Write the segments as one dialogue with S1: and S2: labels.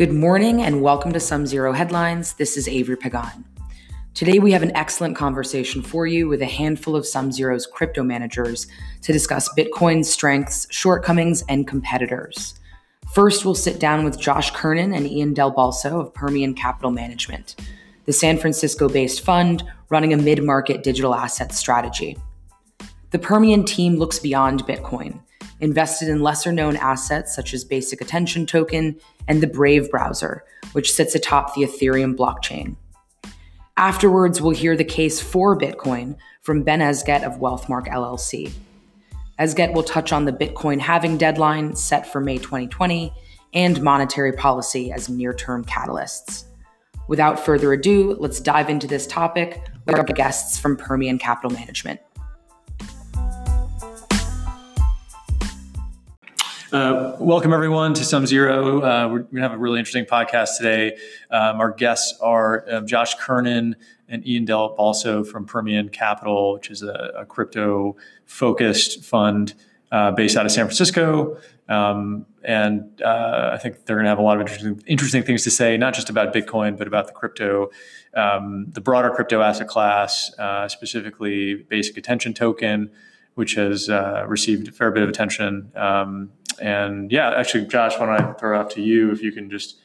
S1: Good morning and welcome to SumZero Headlines. This is Avery Pagan. Today we have an excellent conversation for you with a handful of Some SumZero's crypto managers to discuss Bitcoin's strengths, shortcomings, and competitors. First, we'll sit down with Josh Kernan and Ian Del Balso of Permian Capital Management, the San Francisco based fund running a mid market digital asset strategy. The Permian team looks beyond Bitcoin invested in lesser known assets such as Basic Attention Token and the Brave browser, which sits atop the Ethereum blockchain. Afterwards, we'll hear the case for Bitcoin from Ben Esget of Wealthmark LLC. Esget will touch on the Bitcoin halving deadline set for May 2020 and monetary policy as near term catalysts. Without further ado, let's dive into this topic with our guests from Permian Capital Management.
S2: Uh, welcome everyone to SumZero. Uh, we're going to have a really interesting podcast today. Um, our guests are um, Josh Kernan and Ian Del Balso from Permian Capital, which is a, a crypto-focused fund uh, based out of San Francisco. Um, and uh, I think they're going to have a lot of interesting, interesting things to say, not just about Bitcoin, but about the crypto, um, the broader crypto asset class, specifically Basic Attention Token, which has uh, received a fair bit of attention um, and yeah, actually, Josh, why don't I throw it out to you if you can just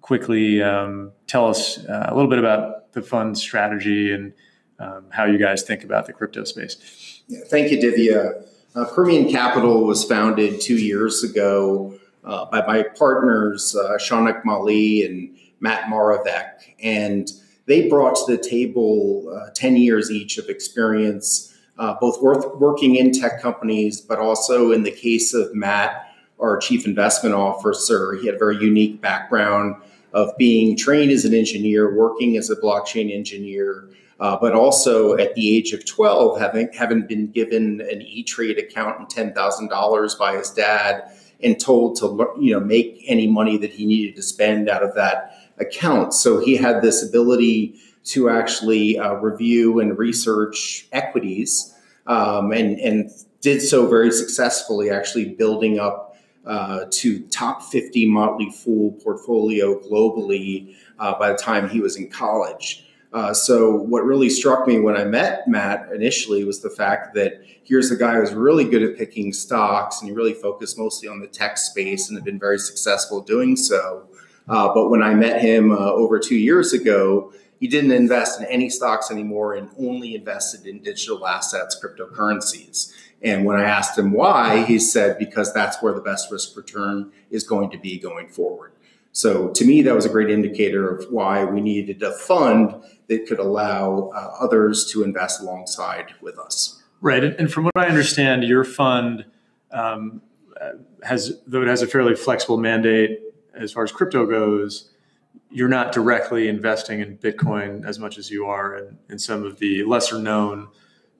S2: quickly um, tell us uh, a little bit about the fund strategy and um, how you guys think about the crypto space.
S3: Yeah, thank you, Divya. Uh, Permian Capital was founded two years ago uh, by my partners, uh, Mali and Matt Moravec. And they brought to the table uh, 10 years each of experience, uh, both worth, working in tech companies, but also in the case of Matt, our chief investment officer. He had a very unique background of being trained as an engineer, working as a blockchain engineer, uh, but also at the age of 12, having, having been given an E-Trade account and $10,000 by his dad and told to you know make any money that he needed to spend out of that account. So he had this ability to actually uh, review and research equities um, and, and did so very successfully, actually building up uh, to top 50 Motley Fool portfolio globally uh, by the time he was in college. Uh, so what really struck me when I met Matt initially was the fact that here's a guy who's really good at picking stocks and he really focused mostly on the tech space and had been very successful doing so. Uh, but when I met him uh, over two years ago, he didn't invest in any stocks anymore and only invested in digital assets, cryptocurrencies. And when I asked him why, he said, because that's where the best risk return is going to be going forward. So to me, that was a great indicator of why we needed a fund that could allow uh, others to invest alongside with us.
S2: Right. And from what I understand, your fund um, has, though it has a fairly flexible mandate as far as crypto goes, you're not directly investing in Bitcoin as much as you are in, in some of the lesser known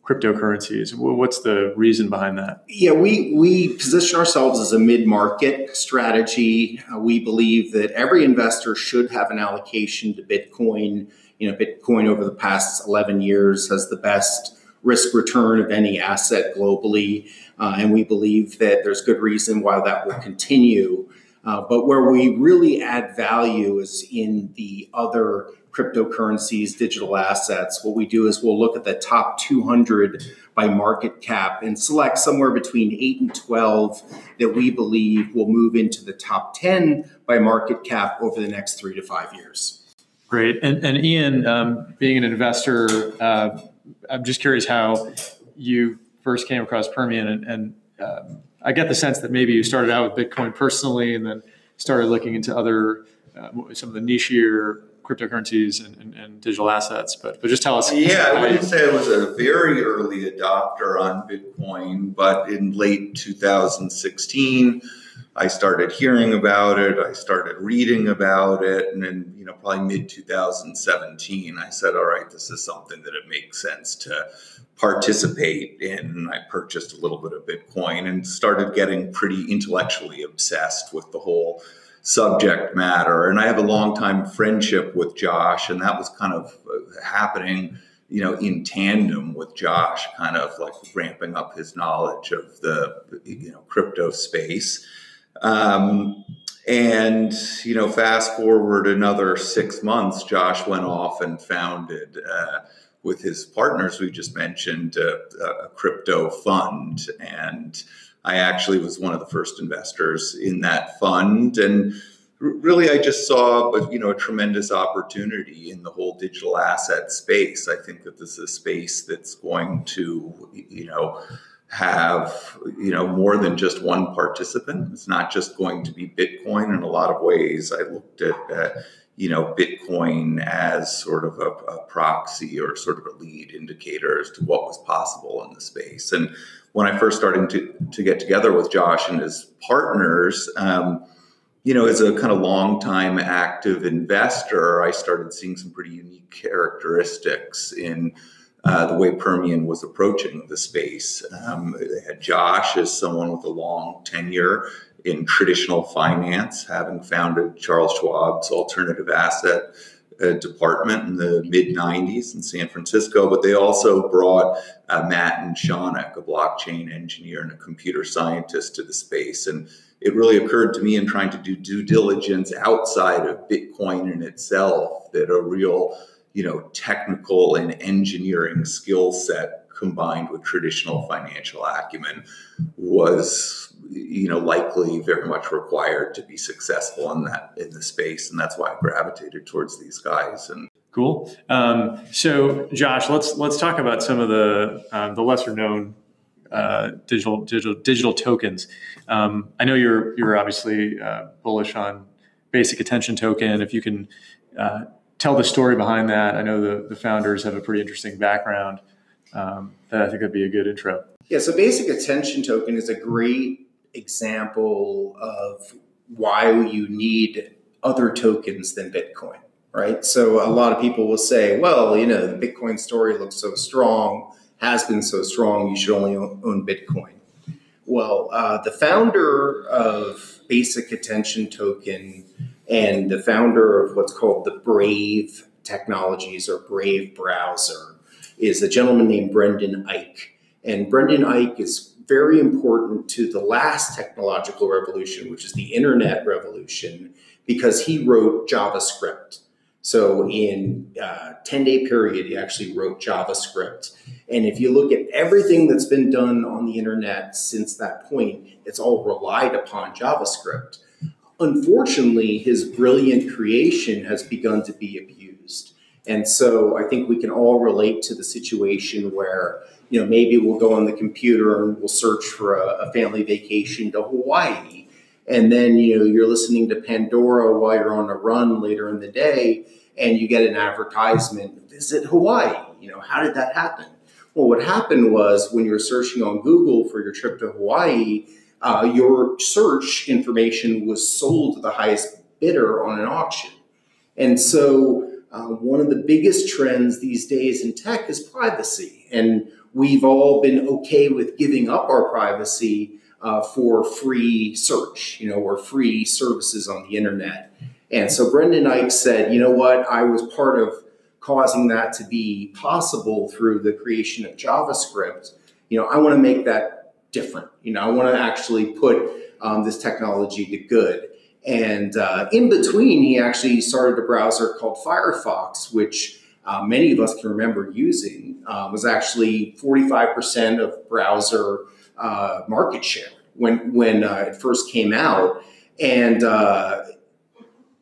S2: cryptocurrencies. What's the reason behind that?
S3: Yeah, we we position ourselves as a mid-market strategy. Uh, we believe that every investor should have an allocation to Bitcoin. You know, Bitcoin over the past 11 years has the best risk return of any asset globally, uh, and we believe that there's good reason why that will continue. Uh, but where we really add value is in the other cryptocurrencies, digital assets. What we do is we'll look at the top 200 by market cap and select somewhere between 8 and 12 that we believe will move into the top 10 by market cap over the next three to five years.
S2: Great. And, and Ian, um, being an investor, uh, I'm just curious how you first came across Permian and, and um, I get the sense that maybe you started out with Bitcoin personally and then started looking into other uh, some of the nichier cryptocurrencies and, and, and, digital assets. But but just tell us.
S4: Yeah, I wouldn't say I was a very early adopter on Bitcoin, but in late 2016, I started hearing about it. I started reading about it, and then you know probably mid 2017, I said, "All right, this is something that it makes sense to." participate in. I purchased a little bit of Bitcoin and started getting pretty intellectually obsessed with the whole subject matter. And I have a long time friendship with Josh, and that was kind of uh, happening, you know, in tandem with Josh, kind of like ramping up his knowledge of the, you know, crypto space. Um, And, you know, fast forward another six months, Josh went off and founded, uh, with his partners we just mentioned, a, a crypto fund. And I actually was one of the first investors in that fund. And really i just saw you know a tremendous opportunity in the whole digital asset space i think that this is a space that's going to you know have you know more than just one participant. It's not just going to be bitcoin. In a lot of ways i looked at uh, you know bitcoin as sort of a, a, proxy or sort of a lead indicator as to what was possible in the space. And when i first started to, to get together with josh and his partners um, you know, as a kind of long-time active investor, I started seeing some pretty unique characteristics in uh, the way Permian was approaching the space. Um, they had Josh as someone with a long tenure in traditional finance, having founded Charles Schwab's alternative asset uh, department in the mid 90s in San Francisco, but they also brought uh, Matt Enshonik, a blockchain engineer and a computer scientist, to the space. And it really occurred to me in trying to do due diligence outside of Bitcoin in itself that a real, you know, technical and engineering skill set combined with traditional financial acumen was, you know, likely very much required to be successful in that in the space, and that's why I gravitated towards these guys. And
S2: cool. Um, so, Josh, let's let's talk about some of the um, the lesser known uh, digital digital digital tokens. Um, I know you're you're obviously uh, bullish on Basic Attention Token. If you can uh, tell the story behind that, I know the the founders have a pretty interesting background. Um, that I think would be a good intro.
S3: Yeah, so Basic Attention Token is a great example of why you need other tokens than Bitcoin, right? So a lot of people will say, well, you know, the Bitcoin story looks so strong has been so strong, you should only own Bitcoin. Well, uh, the founder of Basic Attention Token and the founder of what's called the Brave Technologies or Brave Browser is a gentleman named Brendan Eich. And Brendan Eich is very important to the last technological revolution, which is the internet revolution, because he wrote JavaScript. So in a uh, 10 day period, he actually wrote JavaScript. And if you look at everything that's been done on the internet since that point, it's all relied upon JavaScript. Unfortunately, his brilliant creation has begun to be abused. And so I think we can all relate to the situation where, you know, maybe we'll go on the computer and we'll search for a, a family vacation to Hawaii and then you know you're listening to Pandora while you're on a run later in the day, and you get an advertisement: visit Hawaii. You know how did that happen? Well, what happened was when you were searching on Google for your trip to Hawaii, uh, your search information was sold to the highest bidder on an auction, and so. Uh, one of the biggest trends these days in tech is privacy. And we've all been okay with giving up our privacy uh, for free search, you know, or free services on the internet. And so Brendan Eich said, you know what, I was part of causing that to be possible through the creation of JavaScript. You know, I want to make that different. You know, I want to actually put um, this technology to good. And uh, in between, he actually started a browser called Firefox, which uh, many of us can remember using, uh, was actually 45% of browser uh, market share when when uh, it first came out, and uh,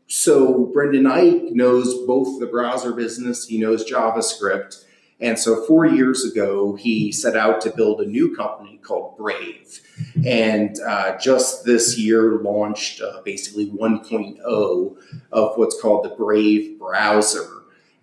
S3: so Brendan Eich knows both the browser business, he knows JavaScript, and so four years ago he set out to build a new company called Brave, and uh, just this year launched uh, basically 1.0 of what's called the Brave browser.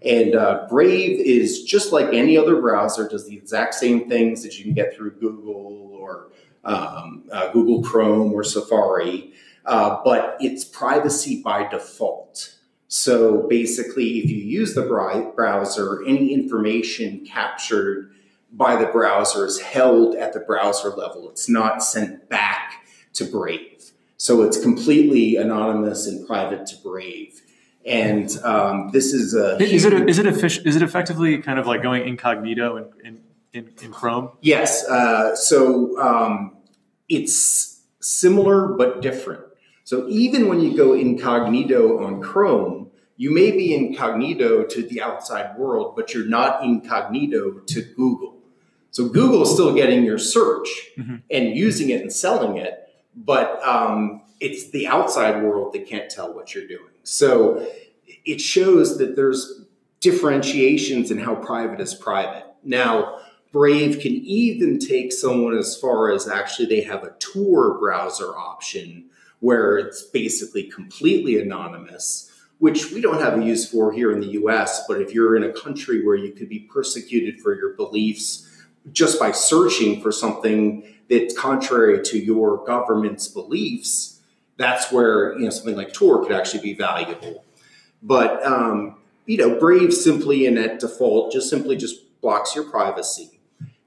S3: And uh, Brave is just like any other browser, does the exact same things that you can get through Google or um, uh, Google Chrome or Safari, uh, but it's privacy by default. So basically, if you use the browser, any information captured by the browser is held at the browser level. It's not sent back to Brave. So it's completely anonymous and private to Brave. And um, this is a
S2: is it a, is it is it effectively kind of like going incognito in, in, in, in Chrome?
S3: Yes. Uh, so um, it's similar but different. So even when you go incognito on Chrome, you may be incognito to the outside world, but you're not incognito to Google. So Google is still getting your search mm-hmm. and using it and selling it, but um, it's the outside world that can't tell what you're doing. So it shows that there's differentiations in how private is private. Now, Brave can even take someone as far as actually they have a tour browser option where it's basically completely anonymous, which we don't have a use for here in the US. But if you're in a country where you could be persecuted for your beliefs just by searching for something that's contrary to your government's beliefs, that's where you know something like Tor could actually be valuable. But um, you know, Brave simply and at default just simply just blocks your privacy,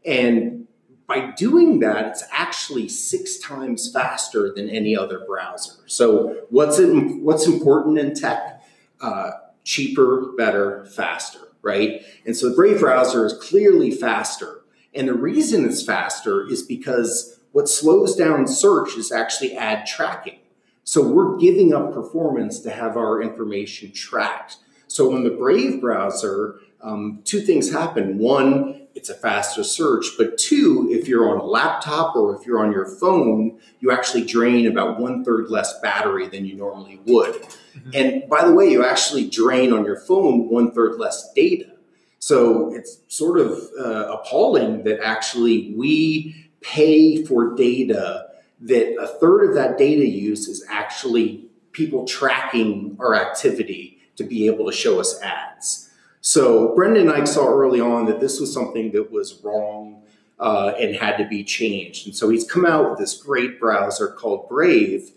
S3: and by doing that, it's actually six times faster than any other browser. So what's in, what's important in tech? Uh, cheaper, better, faster, right? And so the Brave browser is clearly faster, and the reason it's faster is because what slows down search is actually ad tracking. So we're giving up performance to have our information tracked. So in the Brave browser, um, two things happen. One, it's a faster search, but two, if you're on a laptop or if you're on your phone, you actually drain about one third less battery than you normally would. Mm-hmm. And by the way, you actually drain on your phone one third less data. So it's sort of uh, appalling that actually we pay for data that a third of that data use is actually people tracking our activity to be able to show us ads. So Brendan and I saw early on that this was something that was wrong uh, and had to be changed. And so he's come out with this great browser called Brave.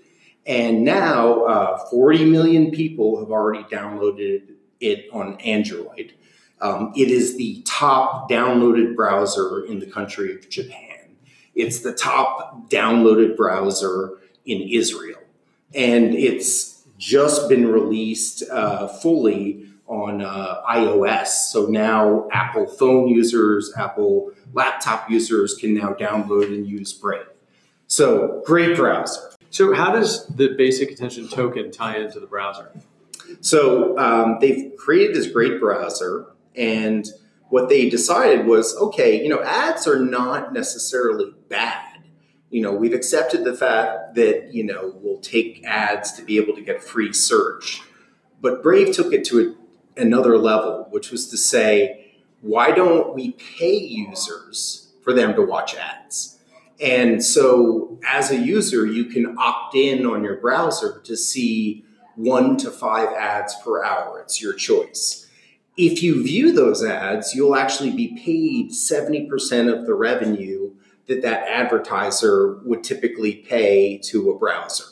S3: And now uh, 40 million people have already downloaded it on Android. Um, it is the top downloaded browser in the country of Japan. It's the top downloaded browser in Israel. And it's just been released uh, fully on uh, iOS. So now Apple phone users, Apple laptop users can now download and use Brave. So great browser.
S2: So how does the basic attention token tie into the browser?
S3: So um, they've created this great browser and what they decided was okay, you know, ads are not necessarily bad. You know, we've accepted the fact that, you know, we'll take ads to be able to get free search. But Brave took it to a, another level, which was to say, why don't we pay users for them to watch ads? And so as a user, you can opt in on your browser to see one to five ads per hour. It's your choice if you view those ads, you'll actually be paid 70% of the revenue that that advertiser would typically pay to a browser.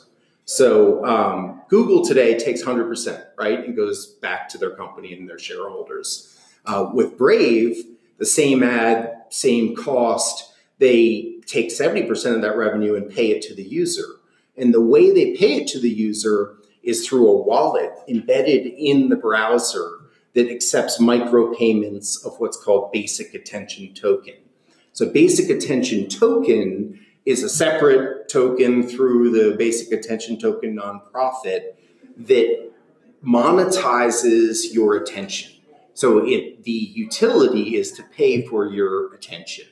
S3: So um, Google today takes 100%, right, and goes back to their company and their shareholders. Uh, with Brave, the same ad, same cost, they take 70% of that revenue and pay it to the user. And the way they pay it to the user is through a wallet embedded in the browser that accepts micropayments of what's called basic attention token. So basic attention token is a separate token through the basic attention token nonprofit that monetizes your attention. So it, the utility is to pay for your attention.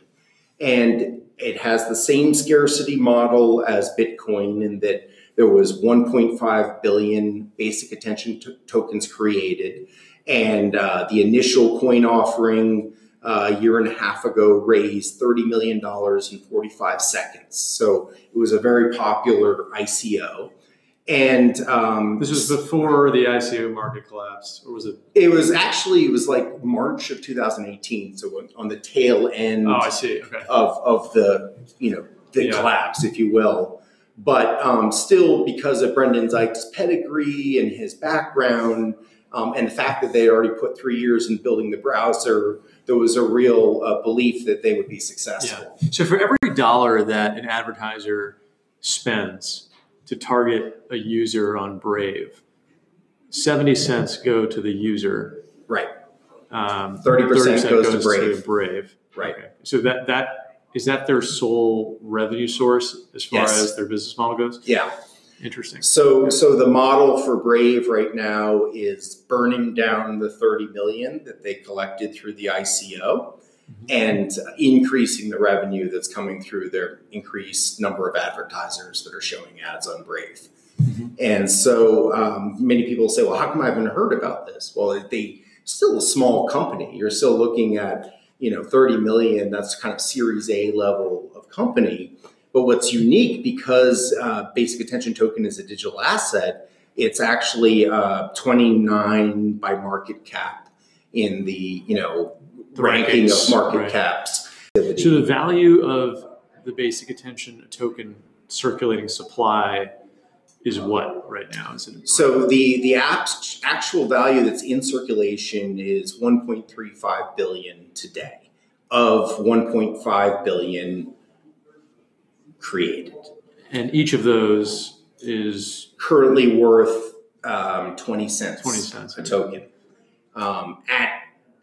S3: And it has the same scarcity model as Bitcoin in that there was 1.5 billion basic attention tokens created and uh, the initial coin offering uh, a year and a half ago raised $30 million in 45 seconds. So it was a very popular ICO. And um,
S2: this was before the ICO market collapsed, or was it?
S3: It was actually it was like March of 2018, so on the tail end.
S2: Oh, I see. Okay.
S3: Of of the you know the yeah. collapse, if you will. But um, still, because of Brendan Zeitz's pedigree and his background, um, and the fact that they already put three years in building the browser, there was a real uh, belief that they would be successful.
S2: Yeah. So for every dollar that an advertiser spends to target a user on Brave, 70 cents go to the user.
S3: Right.
S2: Um,
S3: 30%, 30% goes, goes, to Brave.
S2: To Brave.
S3: Right. Okay.
S2: So that, that is that their sole revenue source as far yes. as their business model goes?
S3: Yeah.
S2: Interesting.
S3: So, so the model for Brave right now is burning down the 30 million that they collected through the ICO and increasing the revenue that's coming through their increased number of advertisers that are showing ads on Brave. And so um, many people say, well, how come I haven't heard about this? Well, they still a small company. You're still looking at, you know, 30 million. That's kind of series A level of company. But what's unique because uh, basic attention token is a digital asset, it's actually uh, 29 by market cap in the, you know,
S2: The
S3: ranking
S2: rankings,
S3: of market
S2: right.
S3: caps.
S2: So the value of the basic attention token circulating supply is what right now? Is it
S3: So the the app's actual value that's in circulation is 1.35 billion today, of 1.5 billion created.
S2: and each of those is
S3: Currently worth um, 20 cents.
S2: 20 cents.
S3: a token. Um, at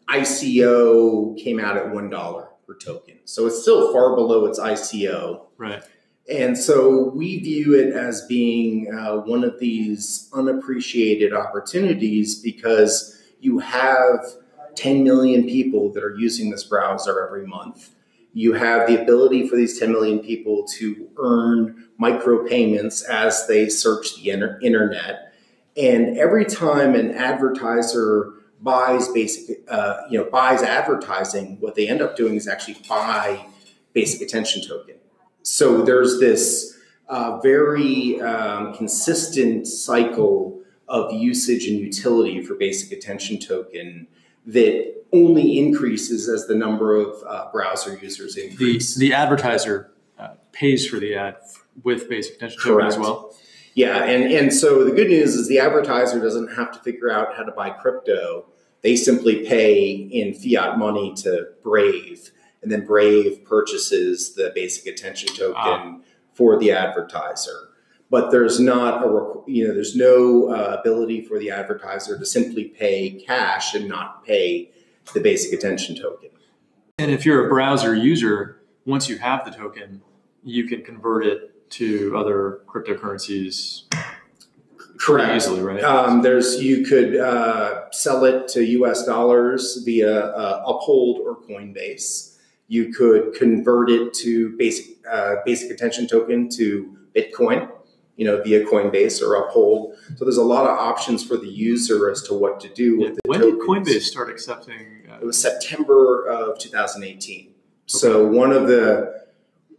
S3: ICO came out at one dollar per token, so it's still far below its ICO.
S2: right.
S3: And so we view it as being uh, one of these unappreciated opportunities because you have 10 million people that are using this browser every month. You have the ability for these 10 million people to earn micropayments as they search the inter- internet. And every time an advertiser buys basic, uh, you know, buys advertising, what they end up doing is actually buy basic attention token. So there's this uh, very um, consistent cycle of usage and utility for basic attention token that only increases as the number of uh, browser users
S2: The
S3: increase.
S2: the advertiser uh, pays for the ad with basic attention token as well.
S3: Yeah, and, and so the good news is the advertiser doesn't have to figure out how to buy crypto. They simply pay in fiat money to Brave, and then Brave purchases the basic attention token
S2: Ah.
S3: for the advertiser. But there's not a you know there's no uh, ability for the advertiser to simply pay cash and not pay the basic attention token.
S2: And if you're a browser user, once you have the token, you can convert it to other cryptocurrencies pretty easily, right?
S3: Um, there's you could uh, sell it to U.S. dollars via uh, Uphold or Coinbase. You could convert it to basic uh, basic attention token to Bitcoin, you know, via Coinbase or Uphold. So there's a lot of options for the user as to what to do with the
S2: when did. Coinbase start accepting? Uh,
S3: It was September of 2018. So one of the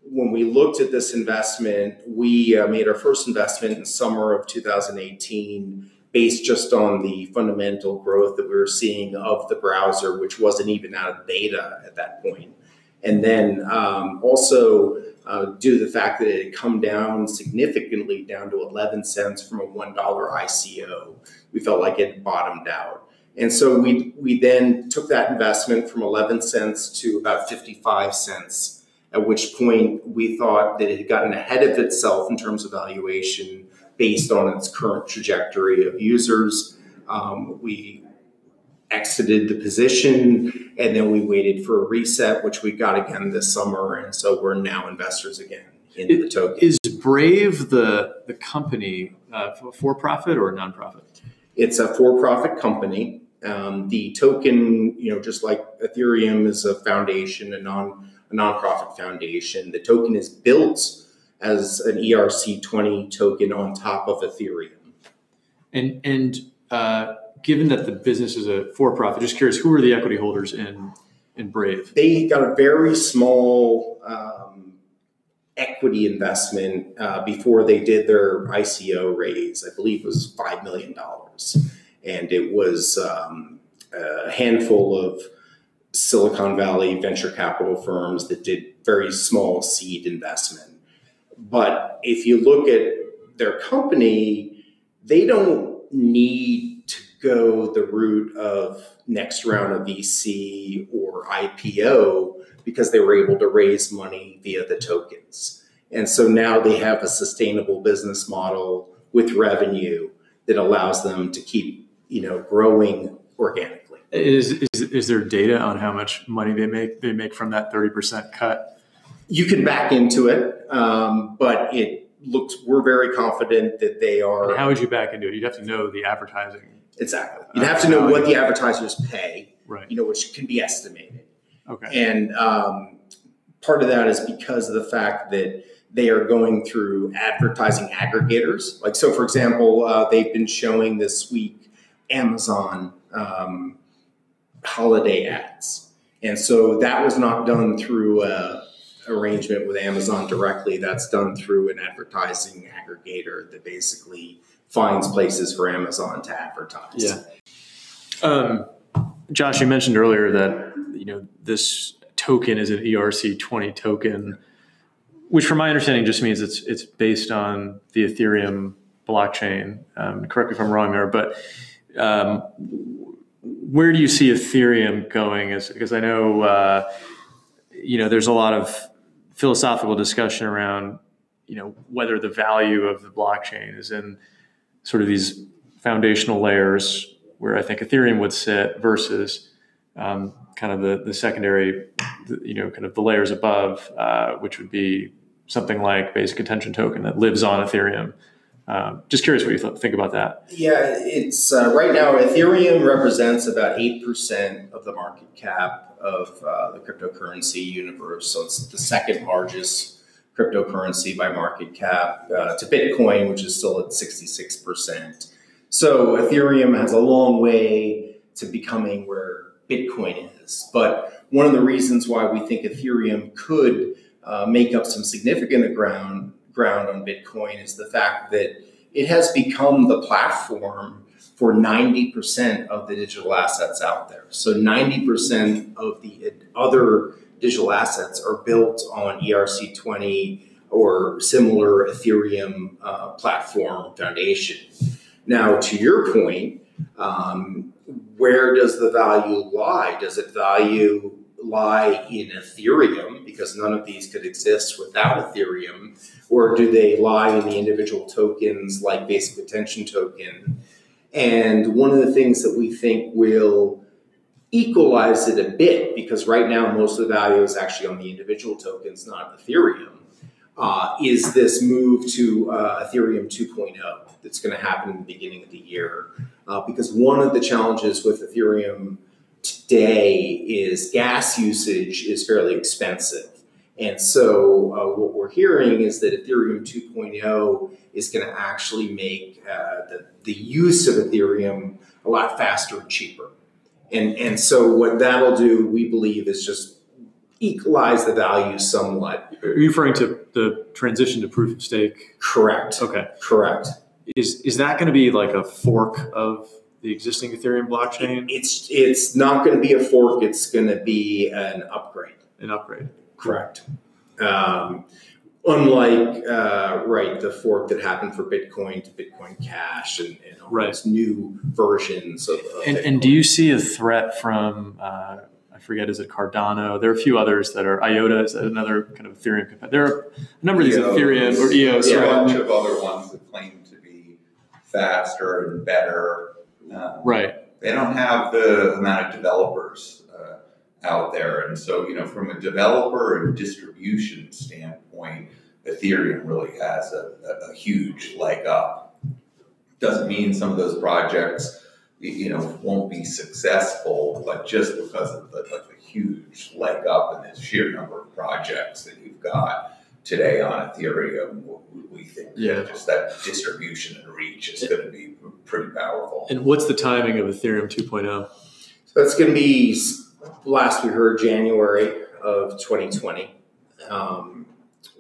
S3: when we looked at this investment, we uh, made our first investment in summer of 2018 based just on the fundamental growth that we were seeing of the browser, which wasn't even out of beta at that point. And then um, also uh, due to the fact that it had come down significantly down to 11 cents from a $1 ICO, we felt like it bottomed out. And so we, we then took that investment from 11 cents to about 55 cents at which point we thought that it had gotten ahead of itself in terms of valuation based on its current trajectory of users. Um, we exited the position and then we waited for a reset, which we got again this summer. And so we're now investors again in the token.
S2: is Brave the the company uh, for profit or a nonprofit?
S3: It's a for-profit company. Um, the token, you know, just like Ethereum is a foundation, a non a nonprofit foundation. The token is built as an ERC20 token on top of Ethereum.
S2: And and uh, given that the business is a for profit, just curious, who are the equity holders in in Brave?
S3: They got a very small um, equity investment uh, before they did their ICO raise. I believe it was $5 million. And it was um, a handful of Silicon Valley venture capital firms that did very small seed investment. But if you look at their company, they don't need go the route of next round of VC or IPO because they were able to raise money via the tokens. And so now they have a sustainable business model with revenue that allows them to keep, you know, growing organically.
S2: Is, is is there data on how much money they make they make from that thirty percent cut?
S3: You can back into it, um, but it looks we're very confident that they are
S2: And how would you back into it? You'd have to know the advertising.
S3: Exactly. You'd have to know what the advertisers pay,
S2: Right.
S3: you know, which can be estimated.
S2: Okay.
S3: And um, part of that is because of the fact that they are going through advertising aggregators. Like, so for example, uh, they've been showing this week Amazon um, holiday ads. And so that was not done through a arrangement with Amazon directly. That's done through an advertising aggregator that basically finds places for Amazon to advertise.
S2: Yeah. Um, Josh, you mentioned earlier that you know this token is an ERC twenty token, which, from my understanding, just means it's it's based on the Ethereum blockchain. Um, correct me if I'm wrong there, but um, where do you see Ethereum going? As because I know uh, you know there's a lot of philosophical discussion around you know whether the value of the blockchain is in sort of these foundational layers where I think Ethereum would sit versus um, kind of the, the secondary, you know, kind of the layers above, uh, which would be something like basic attention token that lives on Ethereum. Um, just curious what you th- think about that.
S3: Yeah, it's uh, right now Ethereum represents about 8% of the market cap of uh, the cryptocurrency universe. So it's the second largest cryptocurrency by market cap uh, to Bitcoin, which is still at 66%. So Ethereum has a long way to becoming where Bitcoin is. But one of the reasons why we think Ethereum could uh, make up some significant ground ground on Bitcoin is the fact that it has become the platform for 90% of the digital assets out there. So 90% of the other digital assets are built on ERC20 or similar Ethereum uh, platform foundation. Now, to your point, um, where does the value lie? Does it value lie in Ethereum because none of these could exist without Ethereum, or do they lie in the individual tokens like Basic Attention Token? And one of the things that we think will equalize it a bit, because right now most of the value is actually on the individual tokens, not Ethereum, uh, is this move to uh, Ethereum 2.0 that's going to happen in the beginning of the year. Uh, because one of the challenges with Ethereum today is gas usage is fairly expensive. And so uh, what we're hearing is that Ethereum 2.0 is going to actually make uh, the, the use of Ethereum a lot faster and cheaper. And, and so what that'll do, we believe, is just equalize the value somewhat.
S2: Are you referring to the transition to proof of stake?
S3: Correct.
S2: Okay.
S3: Correct.
S2: Is is that going to be like a fork of the existing Ethereum blockchain?
S3: It's it's not going to be a fork. It's going to be an upgrade.
S2: An upgrade.
S3: Correct. Um, unlike uh, right the fork that happened for Bitcoin to Bitcoin Cash and, and all
S2: Right.
S3: those new versions of. of
S2: And, and do you see a threat from, uh, I forget, is it Cardano? There are a few others that are, IOTA is another kind of Ethereum competitor. There are a number of these
S4: EOS,
S2: Ethereum or EOS,
S4: a
S2: right?
S4: bunch of other ones that claim to be faster and better. Uh,
S2: Right.
S4: they don't have the amount of developers uh, out there. And so, you know, from a developer and distribution standpoint, Ethereum really has a, a, a huge leg up. Doesn't mean some of those projects, you know, won't be successful, but just because of the, of the huge leg up and the sheer number of projects that you've got today on Ethereum, we think
S2: Yeah.
S4: that just that distribution and reach is going to be pretty powerful.
S2: And what's the timing of Ethereum oh? 2.0?
S3: So it's going to be s- last we heard January of 2020. Um,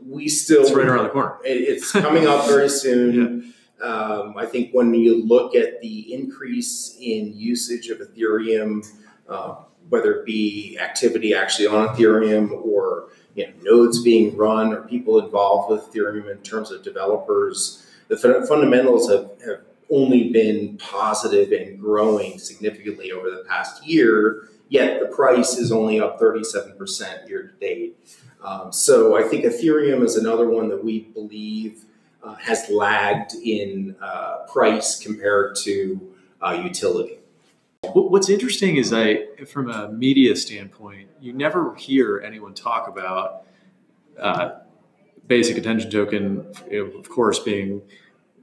S3: we still
S2: It's right around the corner.
S3: It, it's coming up very soon. Um, I think when you look at the increase in usage of Ethereum, uh, whether it be activity actually on Ethereum or you know, nodes being run or people involved with Ethereum in terms of developers, the fun- fundamentals have, have only been positive and growing significantly over the past year. Yet the price is only up 37% year to date. Um, so I think Ethereum is another one that we believe uh, has lagged in uh, price compared to uh, utility.
S2: What's interesting is I, from a media standpoint, you never hear anyone talk about uh, basic attention token, of course, being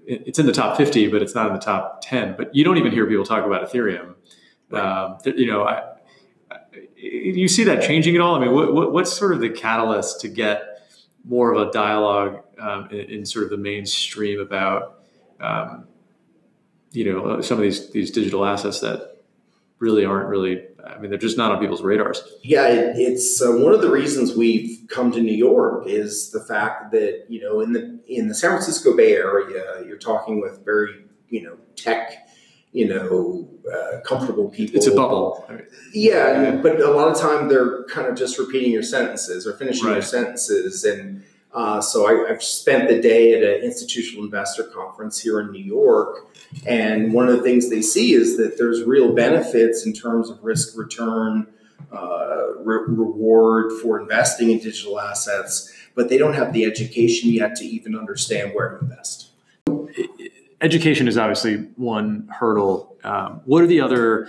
S2: it's in the top 50, but it's not in the top 10. But you don't even hear people talk about Ethereum. Right. Um, you know, I, you see that changing at all? I mean, what, what, what's sort of the catalyst to get more of a dialogue um, in, in, sort of the mainstream about, um, you know, some of these these digital assets that really aren't really I mean, they're just not on people's radars.
S3: Yeah, it, it's uh, one of the reasons we've come to New York is the fact that you know in the in the San Francisco Bay Area, you're talking with very you know tech, you know, uh, comfortable people.
S2: It's a bubble.
S3: Yeah, yeah, but a lot of time they're kind of just repeating your sentences or finishing right. your sentences and. Uh, so I, have spent the day at an institutional investor conference here in New York, and one of the things they see is that there's real benefits in terms of risk return, uh, re- reward for investing in digital assets, but they don't have the education yet to even understand where to invest.
S2: Education is obviously one hurdle. Um, what are the other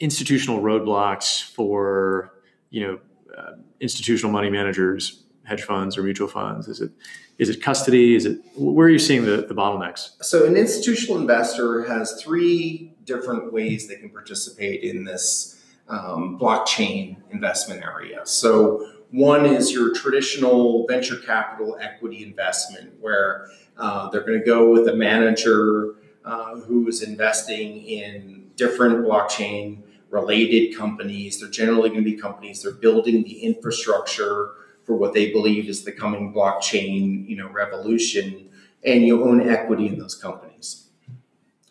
S2: institutional roadblocks for you know uh, institutional money managers hedge funds or mutual funds? Is it is it custody? Is it where are you seeing the, the bottlenecks?
S3: So an institutional investor has three different ways they can participate in this um, blockchain investment area. So one is your traditional venture capital equity investment, where uh, they're going to go with a manager uh, who is investing in different blockchain related companies. They're generally going to be companies, they're building the infrastructure for what they believe is the coming blockchain, you know, revolution, and you own equity in those companies.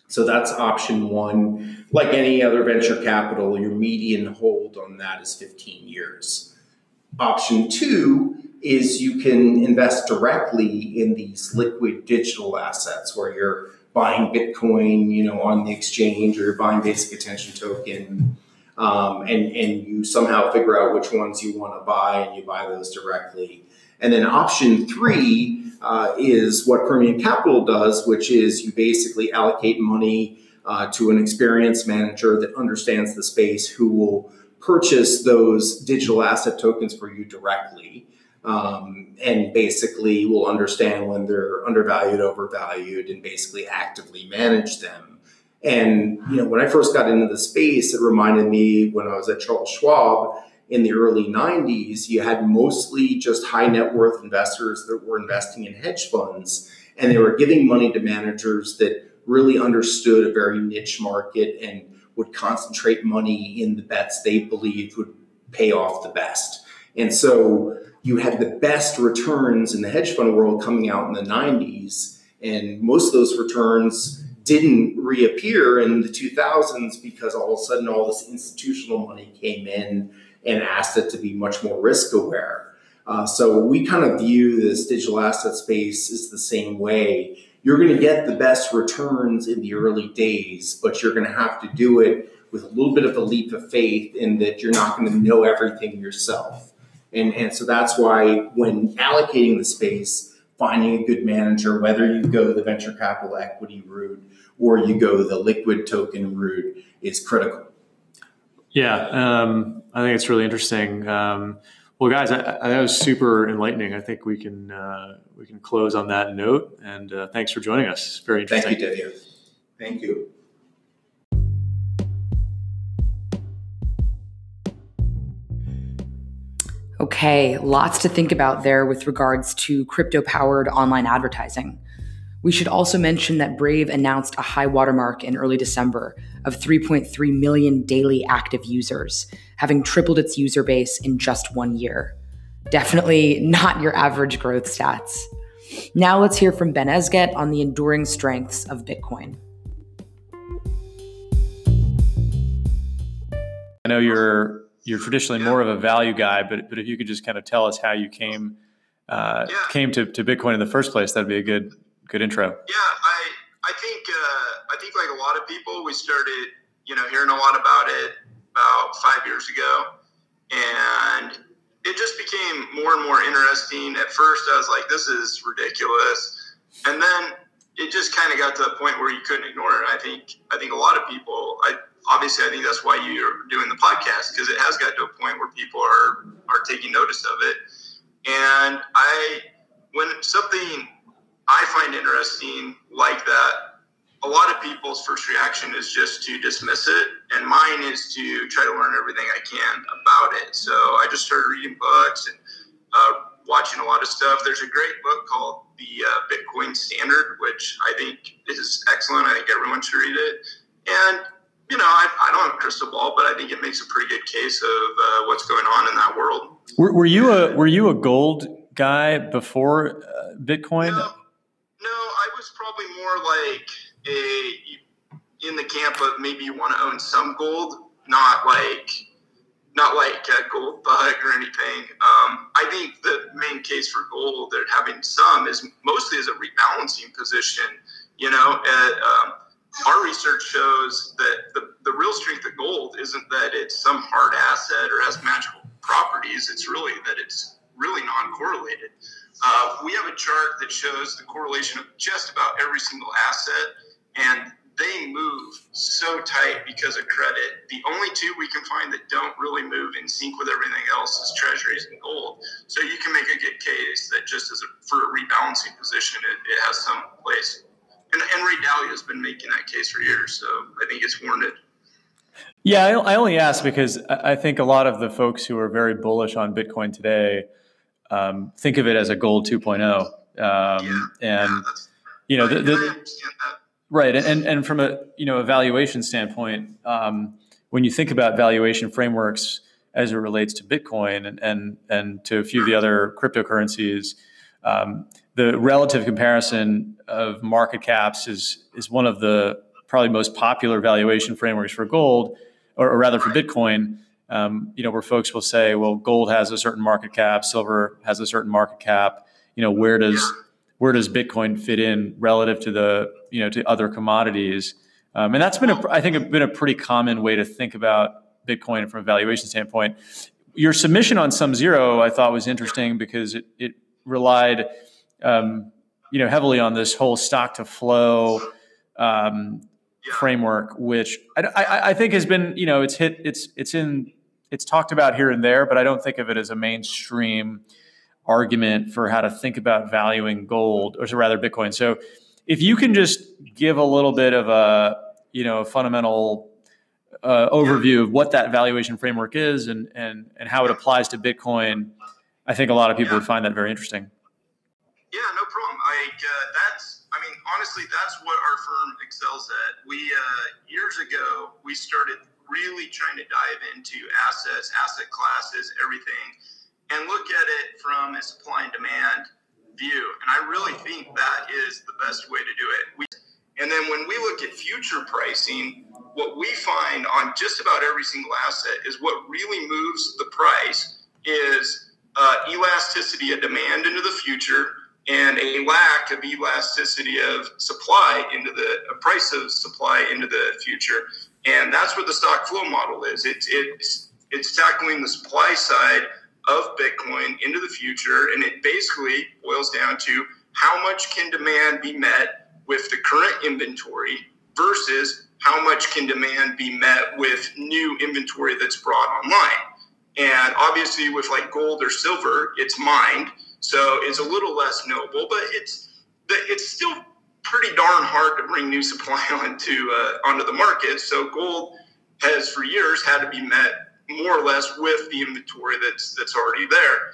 S3: So that's option one. Like any other venture capital, your median hold on that is 15 years. Option two is you can invest directly in these liquid digital assets where you're buying Bitcoin, you know, on the exchange or you're buying basic attention token um, and and you somehow figure out which ones you want to buy and you buy those directly. And then option three uh, is what Permian Capital does, which is you basically allocate money uh, to an experienced manager that understands the space who will purchase those digital asset tokens for you directly. Um, and basically will understand when they're undervalued, overvalued, and basically actively manage them. And you know, when I first got into the space, it reminded me when I was at Charles Schwab in the early 90s, you had mostly just high net worth investors that were investing in hedge funds, and they were giving money to managers that really understood a very niche market and would concentrate money in the bets they believed would pay off the best. And so you had the best returns in the hedge fund world coming out in the 90s, and most of those returns didn't reappear in the 2000s because all of a sudden all this institutional money came in and asked it to be much more risk aware. Uh, so we kind of view this digital asset space as the same way. You're going to get the best returns in the early days, but you're going to have to do it with a little bit of a leap of faith in that you're not going to know everything yourself. And, and so that's why when allocating the space, finding a good manager, whether you go the venture capital equity route or you go the liquid token route, is critical.
S2: Yeah, um, I think it's really interesting. Um, well, guys, I, I, that was super enlightening. I think we can uh, we can close on that note. And uh, thanks for joining us. Very interesting.
S3: Thank you, Dave. Thank you.
S1: Okay, lots to think about there with regards to crypto powered online advertising. We should also mention that Brave announced a high watermark in early December of 3.3 million daily active users, having tripled its user base in just one year. Definitely not your average growth stats. Now let's hear from Ben Esget on the enduring strengths of Bitcoin.
S2: I know you're you're traditionally more of a value guy, but but if you could just kind of tell us how you came uh, yeah. came to, to Bitcoin in the first place, that'd be a good good intro.
S5: Yeah, I I think uh, I think like a lot of people, we started you know hearing a lot about it about five years ago, and it just became more and more interesting. At first, I was like, this is ridiculous, and then it just kind of got to the point where you couldn't ignore it. I think I think a lot of people. I obviously I think that's why you're doing the podcast because it has got to a point where people are are taking notice of it, and I when something I find interesting like that, a lot of people's first reaction is just to dismiss it, and mine is to try to learn everything I can about it. So I just started reading books and uh, watching a lot of stuff. There's a great book called The uh, Bitcoin Standard, which I think is excellent. I think everyone should read it. And you know, I, I don't have a crystal ball, but I think it makes a pretty good case of uh, what's going on in that world.
S2: Were, were, you a were you a gold guy before uh, Bitcoin?
S5: No, no, I was probably more like a in the camp of maybe you want to own some gold, not like not like a gold bug or anything. Um, I think the main case for gold, that having some, is mostly as a rebalancing position. You know, at, um, our research shows that the, the real strength of gold isn't that it's some hard asset or has magical properties. It's really that it's really non-correlated. Uh, we have a chart that shows the correlation of just about every single asset, and they move so tight because of credit. The only two we can find that don't really move in sync with everything else is treasuries and gold. So you can make a good case that just as a, for a rebalancing position, it, it has some place. And, and Ray Dalio has been making that case for years, so I think it's warranted.
S2: Yeah, I, I only ask because I think a lot of the folks who are very bullish on Bitcoin today um, think of it as a gold 2.0. Um,
S5: yeah,
S2: and,
S5: yeah,
S2: you know, the, the,
S5: I understand that.
S2: Right, and and from a you know evaluation standpoint, um, when you think about valuation frameworks as it relates to Bitcoin and and, and to a few of the other cryptocurrencies, um, the relative comparison of market caps is is one of the probably most popular valuation frameworks for gold, or, or rather for Bitcoin. Um, you know, where folks will say, well, gold has a certain market cap, silver has a certain market cap. You know, where does where does Bitcoin fit in relative to the you know to other commodities? Um, and that's been a, I think been a pretty common way to think about Bitcoin from a valuation standpoint. Your submission on SumZero I thought was interesting because it, it relied um, you know heavily on this whole stock to flow um, framework, which I, I, I think has been you know it's hit it's it's in it's talked about here and there, but I don't think of it as a mainstream argument for how to think about valuing gold, or rather Bitcoin. So, if you can just give a little bit of a you know a fundamental uh, overview of what that valuation framework is and and and how it applies to Bitcoin, I think a lot of people would find that very interesting.
S5: Yeah, no problem. Like uh, that's, I mean, honestly, that's what our firm excels at. We uh, years ago we started really trying to dive into assets, asset classes, everything, and look at it from a supply and demand view. And I really think that is the best way to do it. We, and then when we look at future pricing, what we find on just about every single asset is what really moves the price is uh, elasticity of demand into the future and a lack of elasticity of supply into the price of supply into the future. And that's what the stock flow model is. It's it's it's tackling the supply side of Bitcoin into the future, and it basically boils down to how much can demand be met with the current inventory versus how much can demand be met with new inventory that's brought online. And obviously, with like gold or silver, it's mined, so it's a little less noble, but it's it's still pretty darn hard to bring new supply onto uh, onto the market. So gold has for years had to be met more or less with the inventory that's that's already there.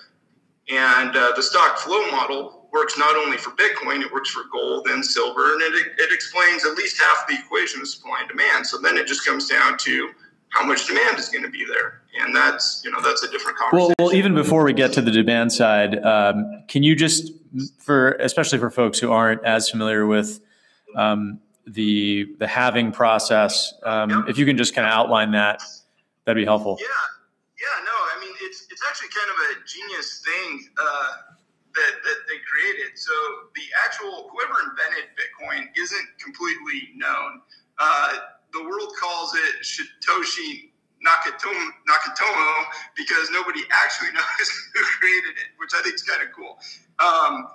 S5: And uh, the stock flow model works not only for Bitcoin, it works for gold and silver, and it, it explains at least half the equation of supply and demand. So then it just comes down to how much demand is going to be there, and that's you know that's a different conversation.
S2: Well, well, even before we get to the demand side, um, can you just, for especially for folks who aren't as familiar with um, the the halving process, um,
S5: Yep.
S2: if you can just kind of outline that, that'd be helpful.
S5: Yeah, yeah, no, I mean it's it's actually kind of a genius thing uh, that that they created. So the actual whoever invented Bitcoin isn't completely known. Uh, the world calls it Satoshi Nakatomo, Nakatomo because nobody actually knows who created it, which I think is kind of cool. Um,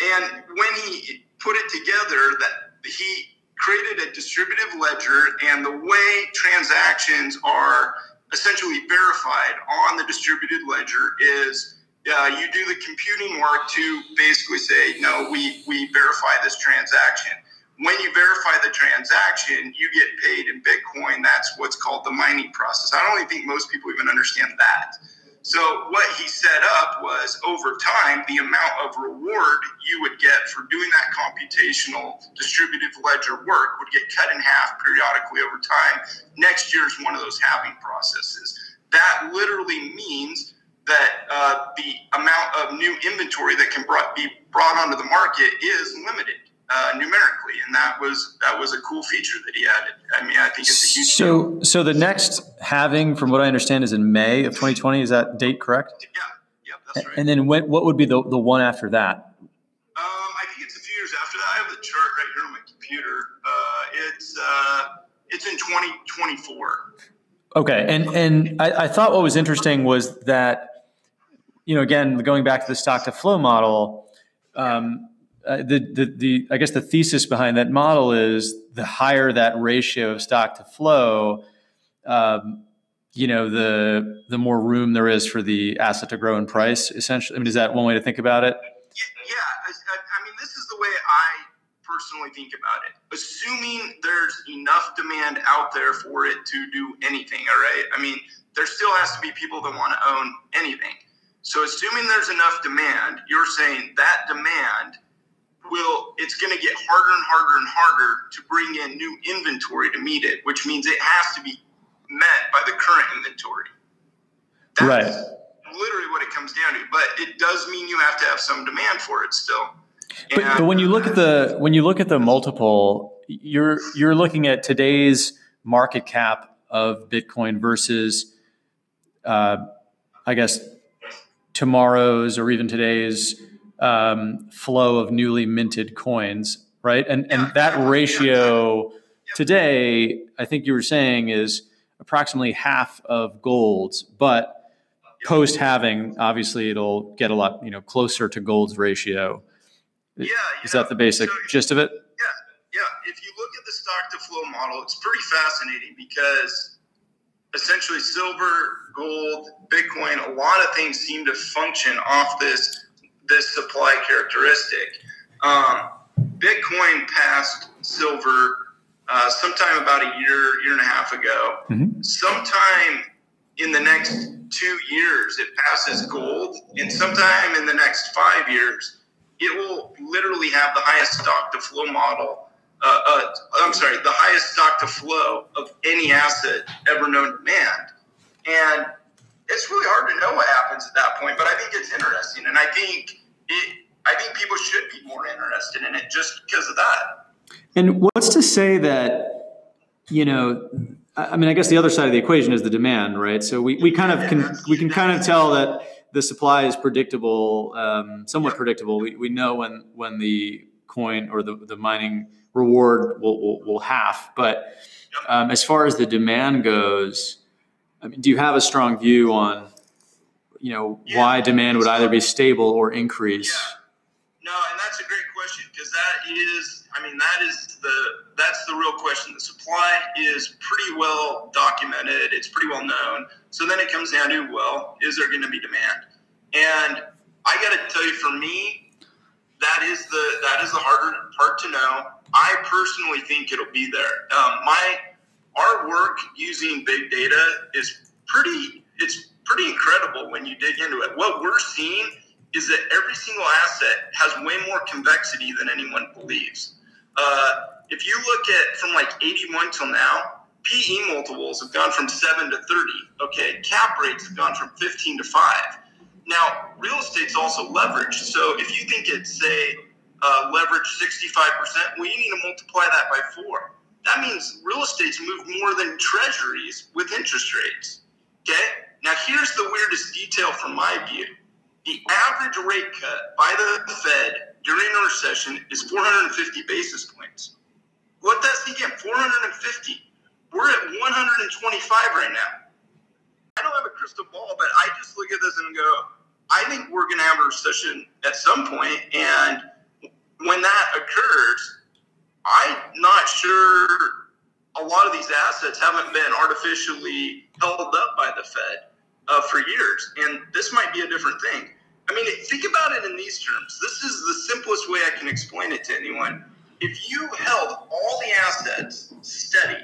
S5: and when he put it together, that he created a distributive ledger, and the way transactions are essentially verified on the distributed ledger is uh, you do the computing work to basically say, no, we, we verify this transaction. When you verify the transaction, you get paid in Bitcoin. That's what's called the mining process. I don't even think most people even understand that. So what he set up was over time, the amount of reward you would get for doing that computational distributed ledger work would get cut in half periodically over time. Next year is one of those halving processes. That literally means that uh, the amount of new inventory that can be brought onto the market is limited uh, numerically, and that was that was a cool feature that he added. I mean, I think it's a huge.
S2: So, deal. so the next halving, from what I understand, is in May of 2020. Is that date correct?
S5: Yeah, yeah, that's right.
S2: And then when, what would be the the one after that?
S5: Um, I think it's a few years after that. I have the chart right here on my computer. Uh, it's uh, it's in 2024.
S2: Okay, and and I, I thought what was interesting was that, you know, again going back to the stock to flow model. Um, uh, the, the, the, I guess the thesis behind that model is the higher that ratio of stock to flow, um, you know, the the more room there is for the asset to grow in price. Essentially, I mean, is that one way to think about it?
S5: Yeah, I, I mean, this is the way I personally think about it. Assuming there's enough demand out there for it to do anything, all right? I mean, there still has to be people that want to own anything. So, assuming there's enough demand, you're saying that demand will it's going to get harder and harder and harder to bring in new inventory to meet it, which means it has to be met by the current inventory.
S2: That's right.
S5: literally what it comes down to. But it does mean you have to have some demand for it still.
S2: But, but when you look at the when you look at the multiple, you're you're looking at today's market cap of Bitcoin versus, uh, I guess, tomorrow's or even today's um, flow of newly minted coins, right? And and that ratio today, I think you were saying, is approximately half of gold's, but post halving, obviously it'll get a lot you know closer to gold's ratio.
S5: Yeah,
S2: is that the basic so, gist of it?
S5: Yeah, yeah. If you look at the stock to flow model, it's pretty fascinating because essentially silver, gold, Bitcoin, a lot of things seem to function off this this supply characteristic. Um, Bitcoin passed silver uh, sometime about a year, year and a half ago. Mm-hmm. Sometime in the next two years, it passes gold, and sometime in the next five years, it will literally have the highest stock to flow model. Uh, uh, I'm sorry, the highest stock to flow of any asset ever known to man. And it's really hard to know what happens at that point, but I think it's interesting, and I think it. I think people should be more interested in it just because of that.
S2: And what's to say that you know? I mean, I guess the other side of the equation is the demand, right? So we, we kind of can we can kind of tell that the supply is predictable, um, somewhat predictable. We, we know when when the coin or the, the mining reward will, will, will half. But um, as far as the demand goes, I mean, do you have a strong view on, you know, yeah. why demand would either be stable or increase?
S5: Yeah. No, and that's a great question because that is, I mean, that is the that's the real question. The supply is pretty well documented. It's pretty well known. So then it comes down to, well, is there going to be demand? And I got to tell you, for me, that is the that is the harder part to know. I personally think it'll be there. Um, my our work using big data is pretty it's pretty incredible when you dig into it. What we're seeing is that every single asset has way more convexity than anyone believes. Uh, if you look at from like 81 till now, PE multiples have gone from 7 to 30. Okay, cap rates have gone from 15 to 5. Now, real estate's also leveraged. So if you think it's, say, uh, leverage 65%, well, you need to multiply that by four. That means real estate's moved more than treasuries with interest rates. Okay? Now, here's the weirdest detail from my view the average rate cut by the Fed during a recession is 450 basis points. What does he get? 450. We're at 125 right now. I don't have a crystal ball, but I just look at this and go, I think we're going to have a recession at some point, and when that occurs, I'm not sure a lot of these assets haven't been artificially held up by the Fed uh, for years, and this might be a different thing. I mean, think about it in these terms. This is the simplest way I can explain it to anyone. If you held all the assets steady,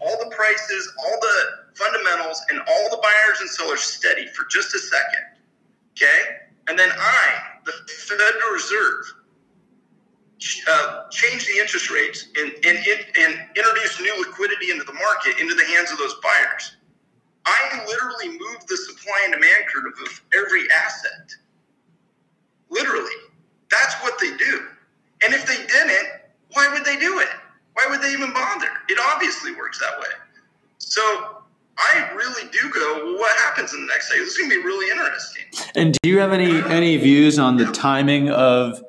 S5: all the prices, all the fundamentals, and all the buyers and sellers steady for just a second, okay? And then I, the Federal Reserve, uh, change the interest rates and, and, and introduce new liquidity into the market, into the hands of those buyers. I literally move the supply and demand curve of every asset. Literally. That's what they do. And if they didn't, why would they do it? Why would they even bother? It obviously works that way. So I really do go, well, what happens in the next day? This is going to be really interesting.
S2: And do you have any any views on the timing of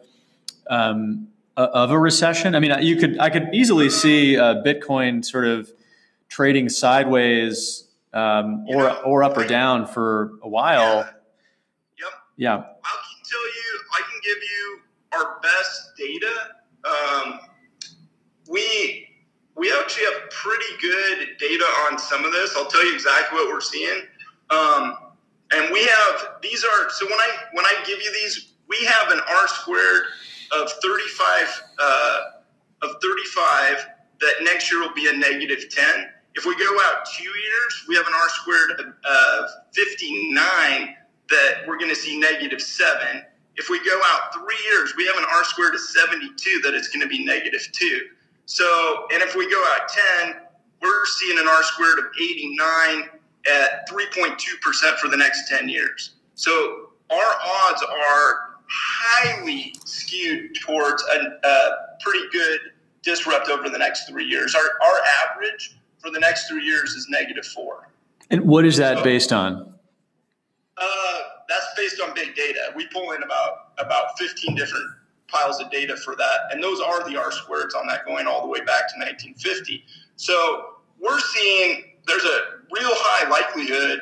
S2: um, of a recession? I mean, you could I could easily see uh, Bitcoin sort of trading sideways um, or know, or up or down for a while.
S5: Yeah. Yep.
S2: Yeah.
S5: I can tell you, I can give you our best data. Um, we we actually have pretty good data on some of this. I'll tell you exactly what we're seeing. Um, and we have these are so when I when I give you these, we have an R squared of 35 uh, of 35 that next year will be a negative 10. If we go out two years, we have an R squared of 59 that we're going to see negative 7. If we go out three years, we have an R squared of 72 that it's going to be negative 2. So, and if we go out 10, we're seeing an R squared of 89 at 3.2% for the next 10 years. So our odds are highly skewed towards a, a pretty good disrupt over the next three years. Our, our average for the next three years is negative four.
S2: And what is that so, based on?
S5: Uh, that's based on big data. We pull in about about 15 different piles of data for that, and those are the R squareds on that going all the way back to 1950. So we're seeing there's a real high likelihood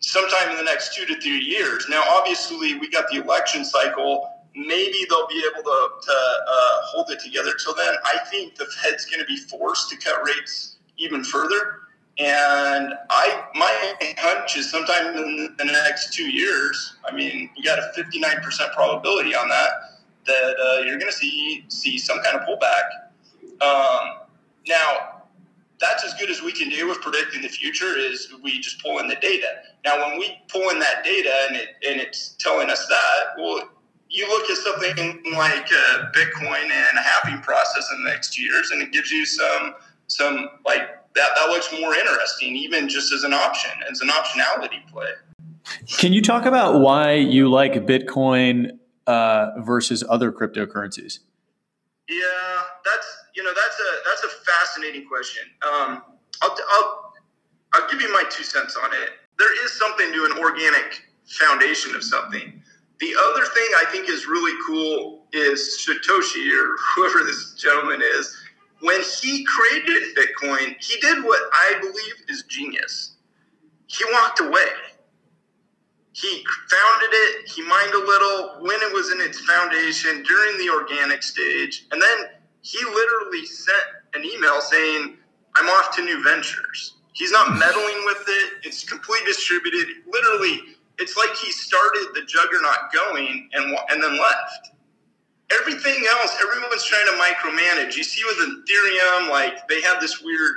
S5: sometime in the next two to three years. Now, obviously, we got the election cycle. Maybe they'll be able to, to uh, hold it together till then. I think the Fed's going to be forced to cut rates even further. And I, my hunch is sometime in the next two years. I mean, you got a 59% probability on that that uh, you're going to see see some kind of pullback. Um, now, that's as good as we can do with predicting the future. Is we just pull in the data. Now, when we pull in that data and it and it's telling us that, well, you look at something like uh, Bitcoin and a halving process in the next years, and it gives you some some like that that looks more interesting, even just as an option, as an optionality play.
S2: Can you talk about why you like Bitcoin uh, versus other cryptocurrencies?
S5: Yeah, that's you know that's a that's a fascinating question. Um, I'll, I'll I'll give you my two cents on it. There is something to an organic foundation of something. The other thing I think is really cool is Satoshi or whoever this gentleman is when he created Bitcoin, he did what I believe is genius. He walked away. He founded it, he mined a little when it was in its foundation during the organic stage, and then he literally sent an email saying, I'm off to new ventures. He's not hmm. meddling with it, it's completely distributed. Literally, it's like he started the juggernaut going and, and then left everything else, everyone's trying to micromanage. You see with Ethereum, like they have this weird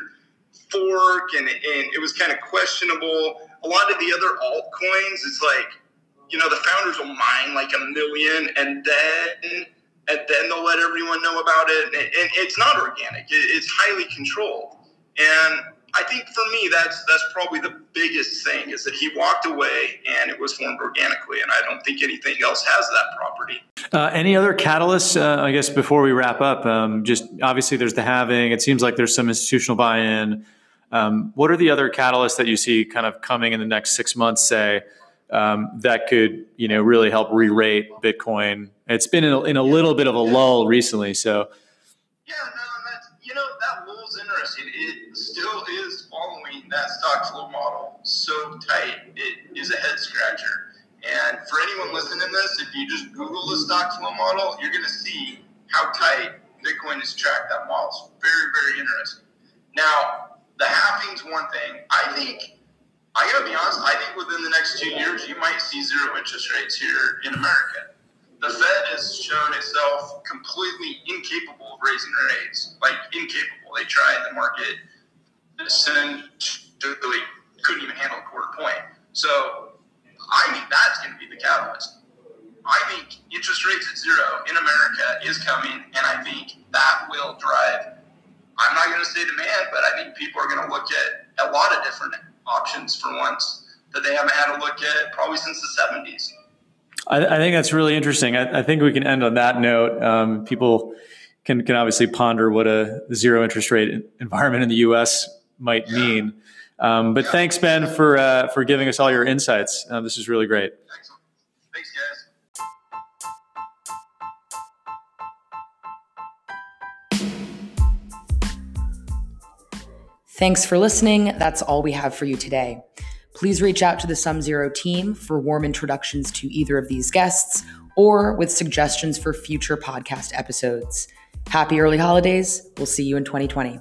S5: fork and, and it was kind of questionable. A lot of the other altcoins, it's like, you know, the founders will mine like a million and then and then they'll let everyone know about it. And, and it's not organic. It's highly controlled. And I think for me, that's that's probably the biggest thing is that he walked away and it was formed organically, and I don't think anything else has that property.
S2: Uh, any other catalysts? Uh, I guess before we wrap up, um, just obviously there's the halving. It seems like there's some institutional buy-in. Um, what are the other catalysts that you see kind of coming in the next six months? Say um, that could you know really help re-rate Bitcoin. It's been in a, little bit of a lull recently, so.
S5: Yeah, no, that's, you know that lull's interesting. It still is following that stock flow model so tight. It is a head scratcher and for anyone listening to this, if you just Google the stock flow model, you're going to see how tight Bitcoin has tracked that model. It's very, very interesting. Now, the halving's one thing. I think I gotta be honest, I think within the next two years, you might see zero interest rates here in America. The Fed has shown itself completely incapable of raising rates, like incapable. They tried the market, essentially couldn't even handle a quarter point. So I think that's going to be the catalyst. I think interest rates at zero in America is coming, and I think that will drive. I'm not going to say demand, but I think people are going to look at a lot of different options for once that they haven't had a look at probably since the 70s.
S2: I, I think that's really interesting. I, I, think we can end on that note. Um, people can, can obviously ponder what a zero interest rate environment in the U.S. might yeah. mean. Um, but yeah. thanks, Ben, for uh, for giving us all your insights. Uh, this is really great.
S1: Thanks for listening. That's all we have for you today. Please reach out to the SumZero team for warm introductions to either of these guests or with suggestions for future podcast episodes. Happy early holidays. We'll see you in 2020.